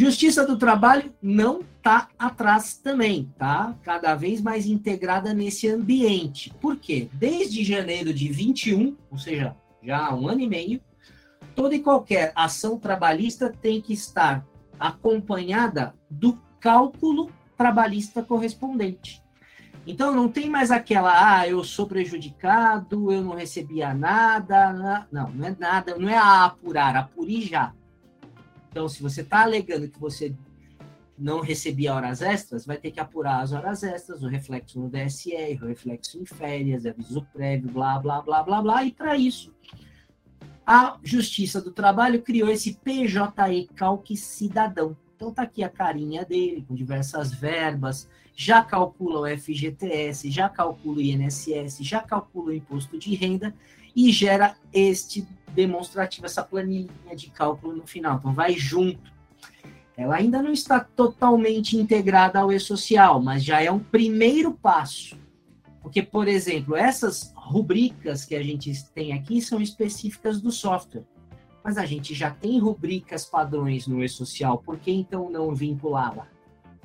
Justiça do Trabalho não está atrás também, tá? Cada vez mais integrada nesse ambiente. Por quê? Desde janeiro de 21, ou seja, já há um ano e meio, toda e qualquer ação trabalhista tem que estar acompanhada do cálculo trabalhista correspondente. Então não tem mais aquela, ah, eu sou prejudicado, eu não recebia nada. Não, não é nada, não é a apurar, apure já. Então, se você está alegando que você não recebia horas extras, vai ter que apurar as horas extras, o reflexo no DSE, o reflexo em férias, aviso prévio, blá, blá, blá, blá, blá. E para isso, a Justiça do Trabalho criou esse PJE Calque Cidadão. Então tá aqui a carinha dele, com diversas verbas, já calcula o FGTS, já calcula o INSS, já calcula o imposto de renda e gera este demonstrativo, essa planilha de cálculo no final. Então, vai junto. Ela ainda não está totalmente integrada ao e-social, mas já é um primeiro passo. Porque, por exemplo, essas rubricas que a gente tem aqui são específicas do software. Mas a gente já tem rubricas padrões no e-social, por que então não vinculá-la?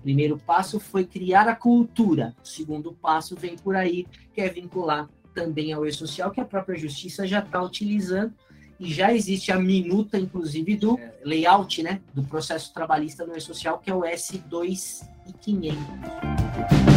Primeiro passo foi criar a cultura. O segundo passo vem por aí, que é vincular também ao e-social, que a própria justiça já está utilizando e já existe a minuta, inclusive, do layout né, do processo trabalhista no e-social, que é o S2 e 500.